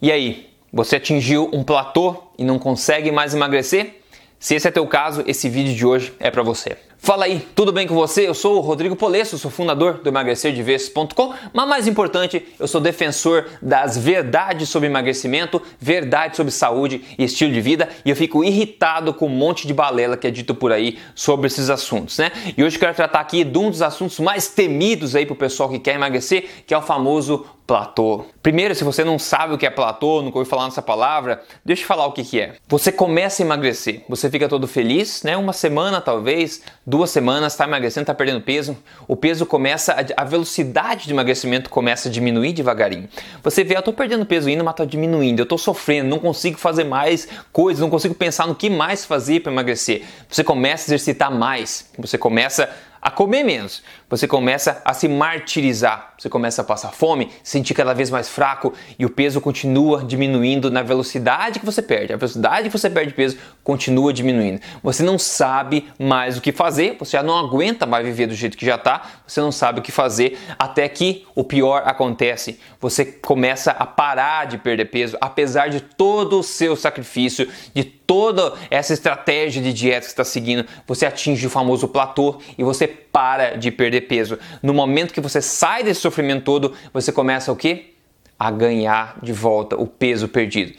E aí, você atingiu um platô e não consegue mais emagrecer? Se esse é teu caso, esse vídeo de hoje é para você. Fala aí, tudo bem com você? Eu sou o Rodrigo Polesso, sou fundador do emagrecerdeves.com, mas mais importante, eu sou defensor das verdades sobre emagrecimento, verdades sobre saúde e estilo de vida, e eu fico irritado com um monte de balela que é dito por aí sobre esses assuntos, né? E hoje eu quero tratar aqui de um dos assuntos mais temidos aí pro pessoal que quer emagrecer, que é o famoso platô. Primeiro, se você não sabe o que é platô, nunca ouviu falar nessa palavra, deixa eu falar o que, que é. Você começa a emagrecer, você fica todo feliz, né? Uma semana talvez, duas semanas, está emagrecendo, está perdendo peso. O peso começa, a, velocidade de emagrecimento começa a diminuir devagarinho. Você vê, eu estou perdendo peso ainda, mas está diminuindo, eu estou sofrendo, não consigo fazer mais coisas, não consigo pensar no que mais fazer para emagrecer. Você começa a exercitar mais, você começa a comer menos. Você começa a se martirizar, você começa a passar fome, sentir cada vez mais fraco e o peso continua diminuindo na velocidade que você perde. A velocidade que você perde peso continua diminuindo. Você não sabe mais o que fazer, você já não aguenta mais viver do jeito que já está, você não sabe o que fazer até que o pior acontece. Você começa a parar de perder peso, apesar de todo o seu sacrifício, de toda essa estratégia de dieta que está seguindo, você atinge o famoso platô e você para de perder peso. No momento que você sai desse sofrimento todo, você começa o quê? A ganhar de volta o peso perdido.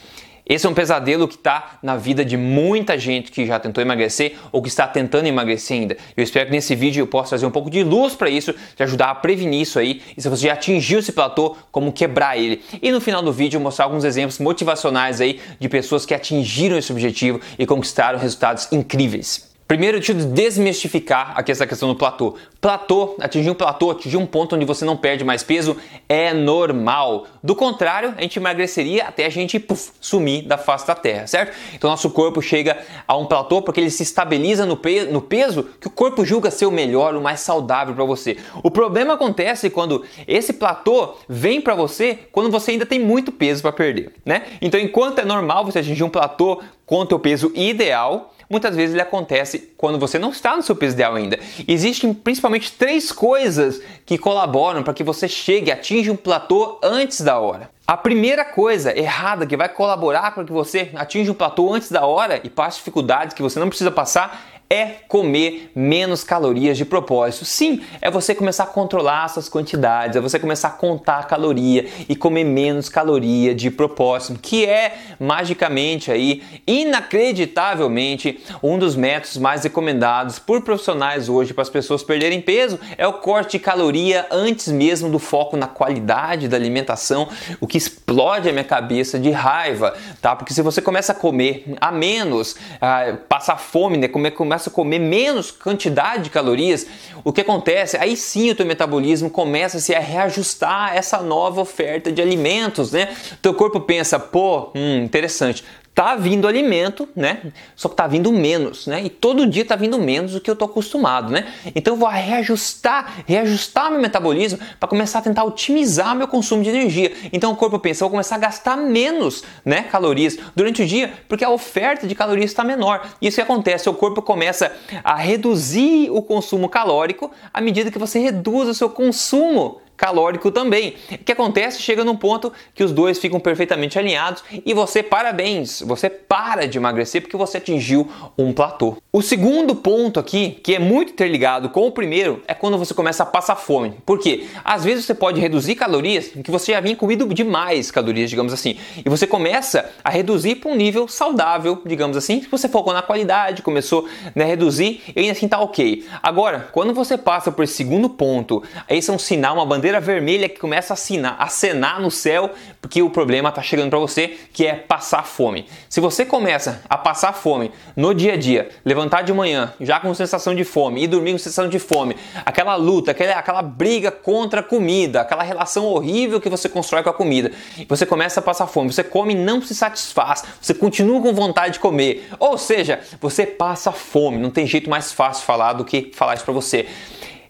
Esse é um pesadelo que está na vida de muita gente que já tentou emagrecer ou que está tentando emagrecer ainda. Eu espero que nesse vídeo eu possa trazer um pouco de luz para isso, te ajudar a prevenir isso aí. E se você já atingiu esse platô, como quebrar ele. E no final do vídeo eu mostrar alguns exemplos motivacionais aí de pessoas que atingiram esse objetivo e conquistaram resultados incríveis. Primeiro, deixa eu desmistificar aqui essa questão do platô. Platô, atingir um platô, atingir um ponto onde você não perde mais peso é normal. Do contrário, a gente emagreceria até a gente puff, sumir da face da terra, certo? Então nosso corpo chega a um platô porque ele se estabiliza no, pe no peso que o corpo julga ser o melhor, o mais saudável para você. O problema acontece quando esse platô vem para você quando você ainda tem muito peso para perder, né? Então enquanto é normal você atingir um platô com o peso ideal, muitas vezes ele acontece quando você não está no seu peso ideal ainda. Existem principalmente três coisas que colaboram para que você chegue, atinja um platô antes da hora. A primeira coisa errada que vai colaborar para que você atinja um platô antes da hora e passe dificuldades que você não precisa passar é comer menos calorias de propósito. Sim, é você começar a controlar suas quantidades, é você começar a contar a caloria e comer menos caloria de propósito, que é magicamente aí, inacreditavelmente, um dos métodos mais recomendados por profissionais hoje para as pessoas perderem peso, é o corte de caloria antes mesmo do foco na qualidade da alimentação, o que explode a minha cabeça de raiva, tá? Porque se você começa a comer a menos, a passar fome, né, comer, comer começa a comer menos quantidade de calorias, o que acontece? Aí sim o teu metabolismo começa -se a reajustar essa nova oferta de alimentos, né? Teu corpo pensa, pô, hum, interessante, tá vindo alimento, né? Só que tá vindo menos, né? E todo dia tá vindo menos do que eu tô acostumado, né? Então eu vou reajustar, reajustar meu metabolismo para começar a tentar otimizar meu consumo de energia. Então o corpo pensa, eu vou começar a gastar menos, né, calorias durante o dia, porque a oferta de calorias está menor. Isso que acontece, o corpo começa a reduzir o consumo calórico à medida que você reduz o seu consumo calórico também. O que acontece? Chega num ponto que os dois ficam perfeitamente alinhados e você, parabéns, você para de emagrecer porque você atingiu um platô. O segundo ponto aqui, que é muito interligado com o primeiro, é quando você começa a passar fome. Por quê? Às vezes você pode reduzir calorias que você já vinha comido demais calorias, digamos assim, e você começa a reduzir para um nível saudável, digamos assim. Se você focou na qualidade, começou né, a reduzir, e ainda assim tá ok. Agora, quando você passa por esse segundo ponto, esse é um sinal, uma bandeira bandeira vermelha que começa a assinar, acenar no céu, porque o problema está chegando para você, que é passar fome. Se você começa a passar fome no dia a dia, levantar de manhã já com sensação de fome e dormir com sensação de fome, aquela luta, aquela, aquela briga contra a comida, aquela relação horrível que você constrói com a comida, você começa a passar fome, você come e não se satisfaz, você continua com vontade de comer, ou seja, você passa fome, não tem jeito mais fácil falar do que falar isso para você.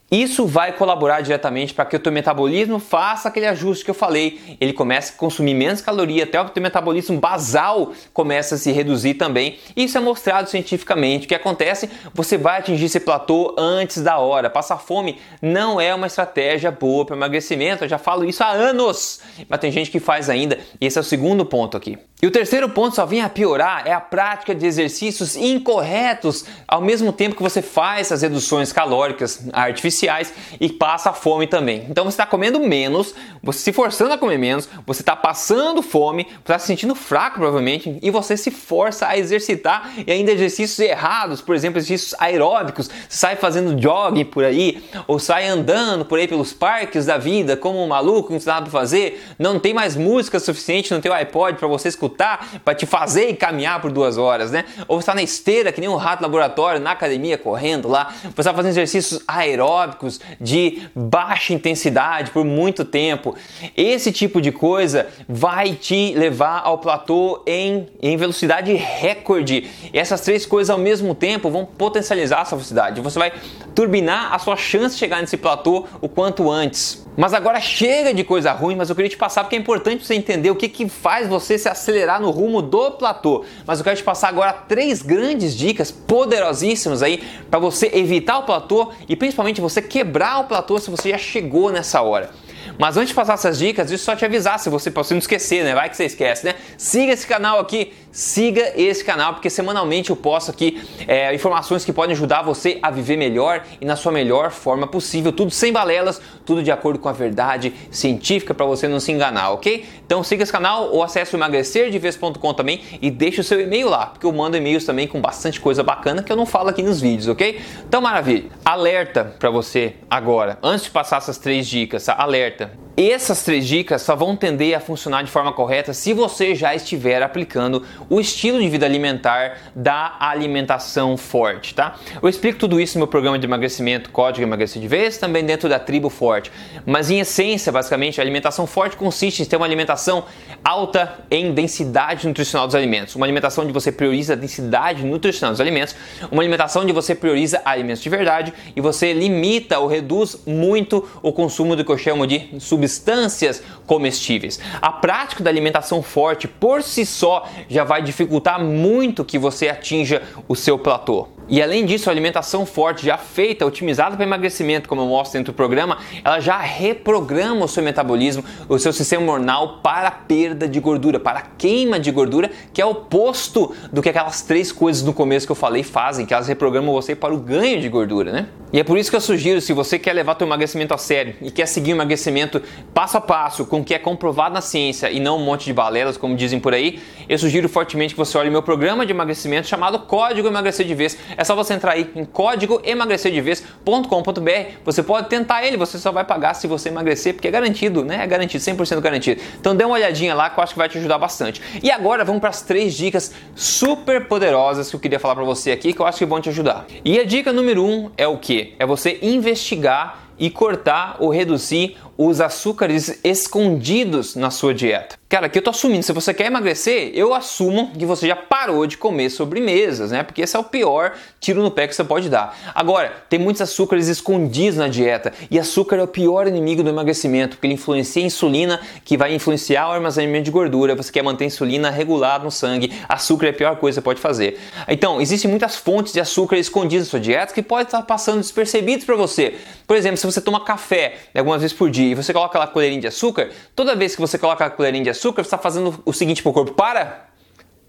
Isso vai colaborar diretamente para que o teu metabolismo faça aquele ajuste que eu falei. Ele começa a consumir menos caloria, até o teu metabolismo basal começa a se reduzir também. Isso é mostrado cientificamente. O que acontece? Você vai atingir esse platô antes da hora. Passar fome não é uma estratégia boa para emagrecimento. Eu já falo isso há anos, mas tem gente que faz ainda. E esse é o segundo ponto aqui. E o terceiro ponto só vem a piorar é a prática de exercícios incorretos ao mesmo tempo que você faz as reduções calóricas artificiais e passa fome também. Então você está comendo menos, você se forçando a comer menos, você está passando fome, você está se sentindo fraco provavelmente e você se força a exercitar e ainda exercícios errados, por exemplo, exercícios aeróbicos, sai fazendo jogging por aí ou sai andando por aí pelos parques da vida como um maluco, não sabe fazer, não tem mais música suficiente no teu iPod para você escutar escutar para te fazer caminhar por duas horas, né? Ou está na esteira, que nem um rato laboratório, na academia, correndo lá. Você está fazendo exercícios aeróbicos de baixa intensidade por muito tempo. Esse tipo de coisa vai te levar ao platô em, em velocidade recorde. E essas três coisas ao mesmo tempo vão potencializar a sua velocidade. Você vai turbinar a sua chance de chegar nesse platô o quanto antes. Mas agora chega de coisa ruim, mas eu queria te passar porque é importante você entender o que, que faz você se acelerar no rumo do platô. Mas eu quero te passar agora três grandes dicas poderosíssimas aí para você evitar o platô e principalmente você quebrar o platô se você já chegou nessa hora. Mas antes de passar essas dicas, deixa eu só te avisar, se você, pode não esquecer, né? Vai que você esquece, né? Siga esse canal aqui, siga esse canal, porque semanalmente eu posto aqui é, informações que podem ajudar você a viver melhor e na sua melhor forma possível, tudo sem balelas, tudo de acordo com a verdade científica para você não se enganar, ok? Então siga esse canal ou acesse o emagrecerdevez.com também e deixe o seu e-mail lá, porque eu mando e-mails também com bastante coisa bacana que eu não falo aqui nos vídeos, ok? Então maravilha. Alerta para você agora, antes de passar essas três dicas, alerta Yeah. Essas três dicas só vão tender a funcionar de forma correta se você já estiver aplicando o estilo de vida alimentar da alimentação forte, tá? Eu explico tudo isso no meu programa de emagrecimento Código Emagrecer de Vez, também dentro da Tribo Forte. Mas em essência, basicamente, a alimentação forte consiste em ter uma alimentação alta em densidade nutricional dos alimentos, uma alimentação onde você prioriza a densidade nutricional dos alimentos, uma alimentação onde você prioriza alimentos de verdade e você limita ou reduz muito o consumo do que eu chamo de substâncias comestíveis. A prática da alimentação forte por si só já vai dificultar muito que você atinja o seu platô. E além disso, a alimentação forte já feita, otimizada para emagrecimento, como eu mostro dentro do programa, ela já reprograma o seu metabolismo, o seu sistema hormonal para perda de gordura, para queima de gordura, que é o oposto do que aquelas três coisas no começo que eu falei fazem, que elas reprogramam você para o ganho de gordura, né? E é por isso que eu sugiro, se você quer levar seu emagrecimento a sério e quer seguir o emagrecimento passo a passo, com o que é comprovado na ciência e não um monte de balelas, como dizem por aí, eu sugiro fortemente que você olhe meu programa de emagrecimento chamado Código Emagrecer de Vez. É só você entrar aí em código emagrecerdevez.com.br. Você pode tentar ele, você só vai pagar se você emagrecer, porque é garantido, né? É garantido, 100% garantido. Então dê uma olhadinha lá que eu acho que vai te ajudar bastante. E agora vamos para as três dicas super poderosas que eu queria falar para você aqui, que eu acho que vão te ajudar. E a dica número um é o que? É você investigar e cortar ou reduzir os açúcares escondidos na sua dieta. Cara, aqui eu tô assumindo, se você quer emagrecer, eu assumo que você já parou de comer sobremesas, né? Porque esse é o pior tiro no pé que você pode dar. Agora, tem muitos açúcares escondidos na dieta e açúcar é o pior inimigo do emagrecimento, porque ele influencia a insulina, que vai influenciar o armazenamento de gordura. Você quer manter a insulina regulada no sangue, açúcar é a pior coisa que você pode fazer. Então, existem muitas fontes de açúcar escondidas na sua dieta que podem estar passando despercebidos para você. Por exemplo, se você toma café algumas vezes por dia e você coloca lá a colherinha de açúcar, toda vez que você coloca a colherinha de açúcar, você está fazendo o seguinte para o corpo: para,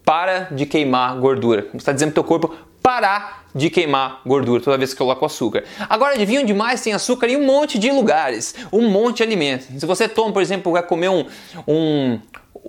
para de queimar gordura. Você está dizendo para o teu corpo parar de queimar gordura toda vez que coloca o açúcar. Agora, adivinham demais tem açúcar em um monte de lugares, um monte de alimentos. Se você toma, por exemplo, vai comer um, um,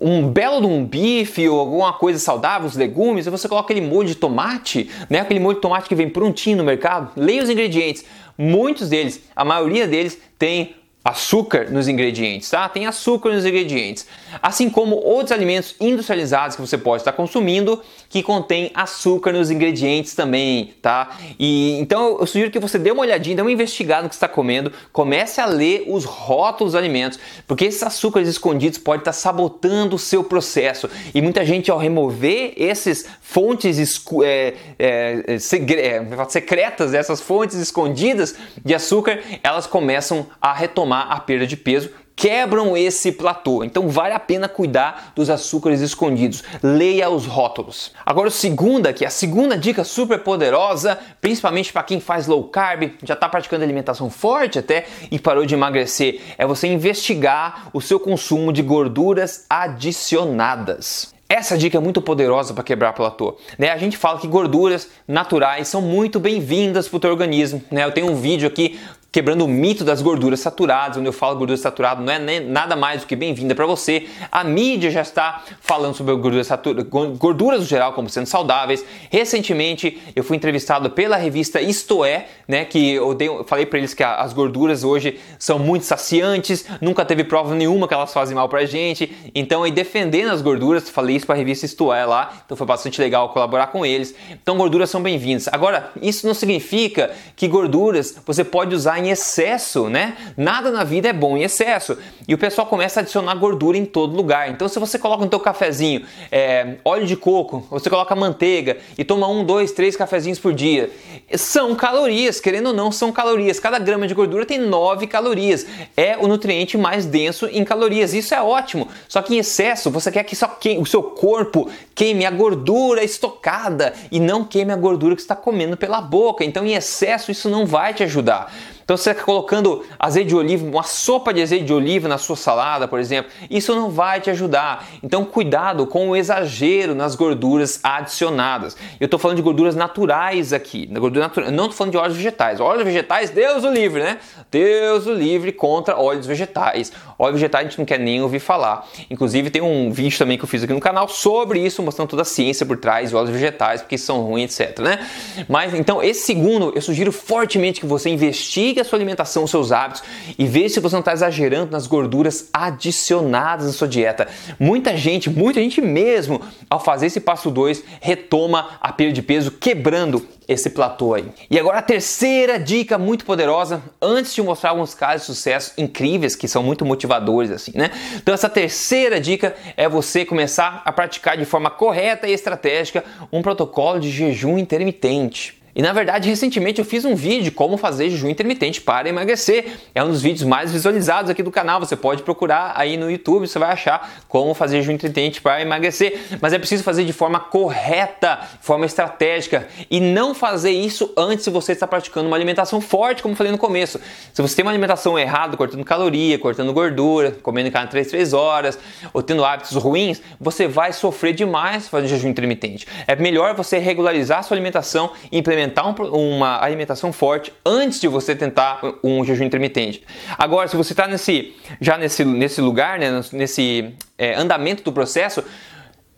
um belo um bife ou alguma coisa saudável, os legumes, e você coloca aquele molho de tomate, né? Aquele molho de tomate que vem prontinho no mercado. Leia os ingredientes. Muitos deles, a maioria deles, tem açúcar nos ingredientes, tá? Tem açúcar nos ingredientes. Assim como outros alimentos industrializados que você pode estar consumindo que contém açúcar nos ingredientes também, tá? E então eu sugiro que você dê uma olhadinha, dê uma investigada no que está comendo, comece a ler os rótulos dos alimentos, porque esses açúcares escondidos podem estar sabotando o seu processo. E muita gente ao remover esses fontes é, é, é, secretas, essas fontes escondidas de açúcar, elas começam a retomar a perda de peso, quebram esse platô. Então vale a pena cuidar dos açúcares escondidos. Leia os rótulos. Agora o segunda, é a segunda dica super poderosa, principalmente para quem faz low carb, já está praticando alimentação forte até e parou de emagrecer, é você investigar o seu consumo de gorduras adicionadas. Essa dica é muito poderosa para quebrar platô. Né? A gente fala que gorduras naturais são muito bem-vindas para o teu organismo. Né? Eu tenho um vídeo aqui quebrando o mito das gorduras saturadas, onde eu falo gordura saturada não é nem, nada mais do que bem-vinda para você. A mídia já está falando sobre gorduras, satura, gorduras no geral como sendo saudáveis. Recentemente eu fui entrevistado pela revista Isto É, né, que eu, dei, falei para eles que as gorduras hoje são muito saciantes, nunca teve prova nenhuma que elas fazem mal pra gente. Então, aí defendendo as gorduras, falei isso para a revista Isto É lá, então foi bastante legal colaborar com eles. Então, gorduras são bem-vindas. Agora, isso não significa que gorduras você pode usar em excesso, né? Nada na vida é bom em excesso. E o pessoal começa a adicionar gordura em todo lugar. Então, se você coloca no teu cafezinho é, óleo de coco, você coloca manteiga e toma um, dois, três cafezinhos por dia, são calorias, querendo ou não, são calorias. Cada grama de gordura tem 9 calorias. É o nutriente mais denso em calorias. Isso é ótimo. Só que em excesso, você quer que só queime, o seu corpo queime a gordura estocada e não queime a gordura que está comendo pela boca. Então, em excesso, isso não vai te ajudar. Então você está colocando azeite de oliva, uma sopa de azeite de oliva na sua salada, por exemplo, isso não vai te ajudar. Então cuidado com o exagero nas gorduras adicionadas. Eu estou falando de gorduras naturais aqui, gordura natural, não estou falando de óleos vegetais. Óleos vegetais, Deus o livre, né? Deus o livre contra óleos vegetais. Óleo vegetais a gente não quer nem ouvir falar. Inclusive tem um vídeo também que eu fiz aqui no canal sobre isso, mostrando toda a ciência por trás de óleos vegetais, porque são ruins, etc, né? Mas então esse segundo, eu sugiro fortemente que você investigue a sua alimentação, os seus hábitos e veja se você não está exagerando nas gorduras adicionadas na sua dieta. Muita gente, muita gente mesmo, ao fazer esse passo 2, retoma a perda de peso, quebrando esse platô aí. E agora a terceira dica muito poderosa, antes de mostrar alguns casos de sucesso incríveis que são muito motivadores assim, né? Então essa terceira dica é você começar a praticar de forma correta e estratégica um protocolo de jejum intermitente. E na verdade, recentemente eu fiz um vídeo de como fazer jejum intermitente para emagrecer. É um dos vídeos mais visualizados aqui do canal. Você pode procurar aí no YouTube, você vai achar como fazer jejum intermitente para emagrecer. Mas é preciso fazer de forma correta, de forma estratégica e não fazer isso antes se você está praticando uma alimentação forte, como falei no começo. Se você tem uma alimentação errada, cortando caloria, cortando gordura, comendo cada 3, 3 horas, ou tendo hábitos ruins, você vai sofrer demais fazendo jejum intermitente. É melhor você regularizar a sua alimentação e implementar um, uma alimentação forte antes de você tentar um jejum intermitente. Agora, se você está nesse, já nesse, nesse lugar, né, nesse é, andamento do processo,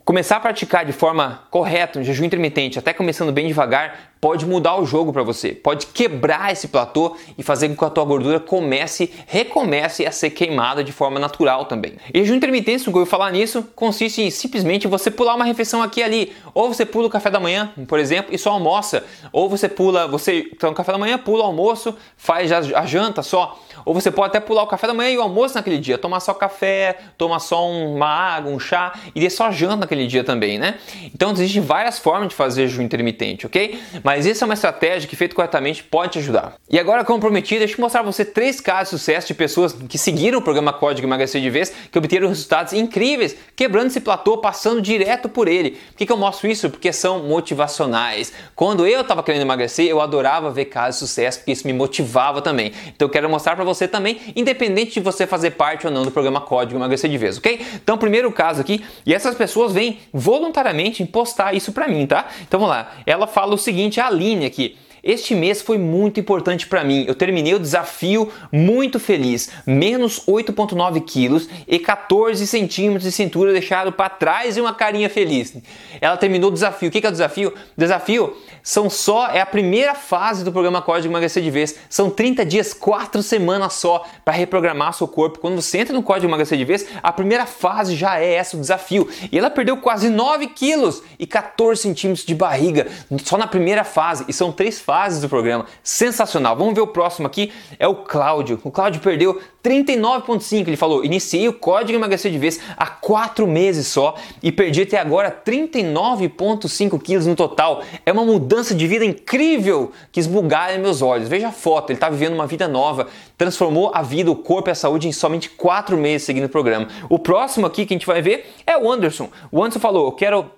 começar a praticar de forma correta um jejum intermitente, até começando bem devagar, pode mudar o jogo para você, pode quebrar esse platô e fazer com que a tua gordura comece, recomece a ser queimada de forma natural também. E jejum intermitente, que eu falar nisso, consiste em simplesmente você pular uma refeição aqui e ali, ou você pula o café da manhã, por exemplo, e só almoça, ou você pula, você toma o café da manhã, pula o almoço, faz a janta só, ou você pode até pular o café da manhã e o almoço naquele dia, tomar só café, tomar só uma água, um chá e ter só janta naquele dia também, né? Então existem várias formas de fazer jejum intermitente, ok? Mas mas essa é uma estratégia que, feito corretamente, pode te ajudar. E agora, como prometido, deixa eu mostrar para você três casos de sucesso de pessoas que seguiram o programa Código Emagrecer de Vez, que obteram resultados incríveis, quebrando esse platô, passando direto por ele. Por que, que eu mostro isso? Porque são motivacionais. Quando eu estava querendo emagrecer, eu adorava ver casos de sucesso, porque isso me motivava também. Então eu quero mostrar para você também, independente de você fazer parte ou não do programa Código Emagrecer de Vez, ok? Então, primeiro caso aqui, e essas pessoas vêm voluntariamente postar isso para mim, tá? Então vamos lá. Ela fala o seguinte, Aline aqui. Este mês foi muito importante para mim. Eu terminei o desafio muito feliz. Menos 8,9 quilos e 14 centímetros de cintura deixado para trás e uma carinha feliz. Ela terminou o desafio. O que é o desafio? Desafio são só, é a primeira fase do programa Código Emagrecer de Vez. São 30 dias, 4 semanas só para reprogramar seu corpo. Quando você entra no Código Emagrecer de Vez, a primeira fase já é essa, o desafio. E ela perdeu quase 9 quilos e 14 centímetros de barriga só na primeira fase. E são três fases do programa. Sensacional. Vamos ver o próximo aqui. É o Cláudio. O Cláudio perdeu 39,5. Ele falou: iniciei o Código Emagrecer de Vez há 4 meses só e perdi até agora 39,5 quilos no total. É uma mudança de vida incrível que esbugalha meus olhos. Veja a foto, ele está vivendo uma vida nova, transformou a vida, o corpo e a saúde em somente 4 meses seguindo o programa. O próximo aqui que a gente vai ver é o Anderson. O Anderson falou: Eu quero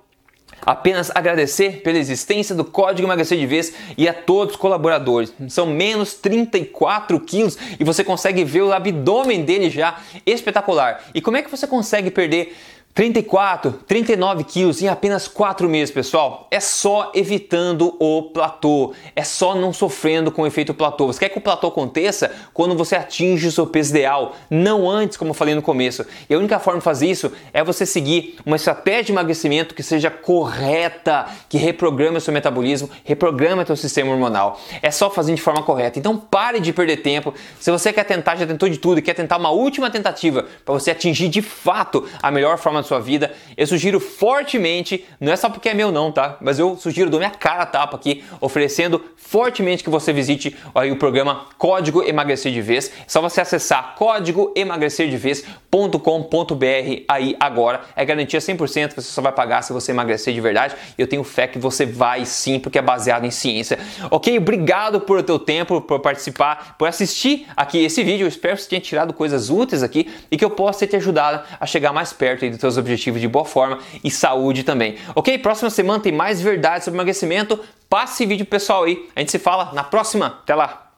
Apenas agradecer pela existência do Código Emagrecer de Vez e a todos os colaboradores. São menos 34 quilos e você consegue ver o abdômen dele já espetacular. E como é que você consegue perder 34, 39 quilos em apenas 4 meses, pessoal. É só evitando o platô, é só não sofrendo com o efeito platô. Você quer que o platô aconteça quando você atinge o seu peso ideal, não antes, como eu falei no começo. E a única forma de fazer isso é você seguir uma estratégia de emagrecimento que seja correta, que reprograme o seu metabolismo, reprograme o seu sistema hormonal. É só fazer de forma correta. Então pare de perder tempo. Se você quer tentar, já tentou de tudo e quer tentar uma última tentativa para você atingir de fato a melhor forma sua vida, eu sugiro fortemente, não é só porque é meu não, tá? Mas eu sugiro, dou minha cara tapa aqui, oferecendo fortemente que você visite aí o programa Código Emagrecer de Vez. É só você acessar códigoemagrecerdevez.com.br aí agora. É garantia 100%, você só vai pagar se você emagrecer de verdade. Eu tenho fé que você vai sim, porque é baseado em ciência. Ok? Obrigado por o teu tempo, por participar, por assistir aqui esse vídeo. Eu espero que você tenha tirado coisas úteis aqui e que eu possa ter te ajudado a chegar mais perto aí dos teus objetivos de boa forma e saúde também. Ok? Próxima semana tem mais verdades sobre emagrecimento. Passe vídeo pessoal aí. A gente se fala na próxima. Até lá!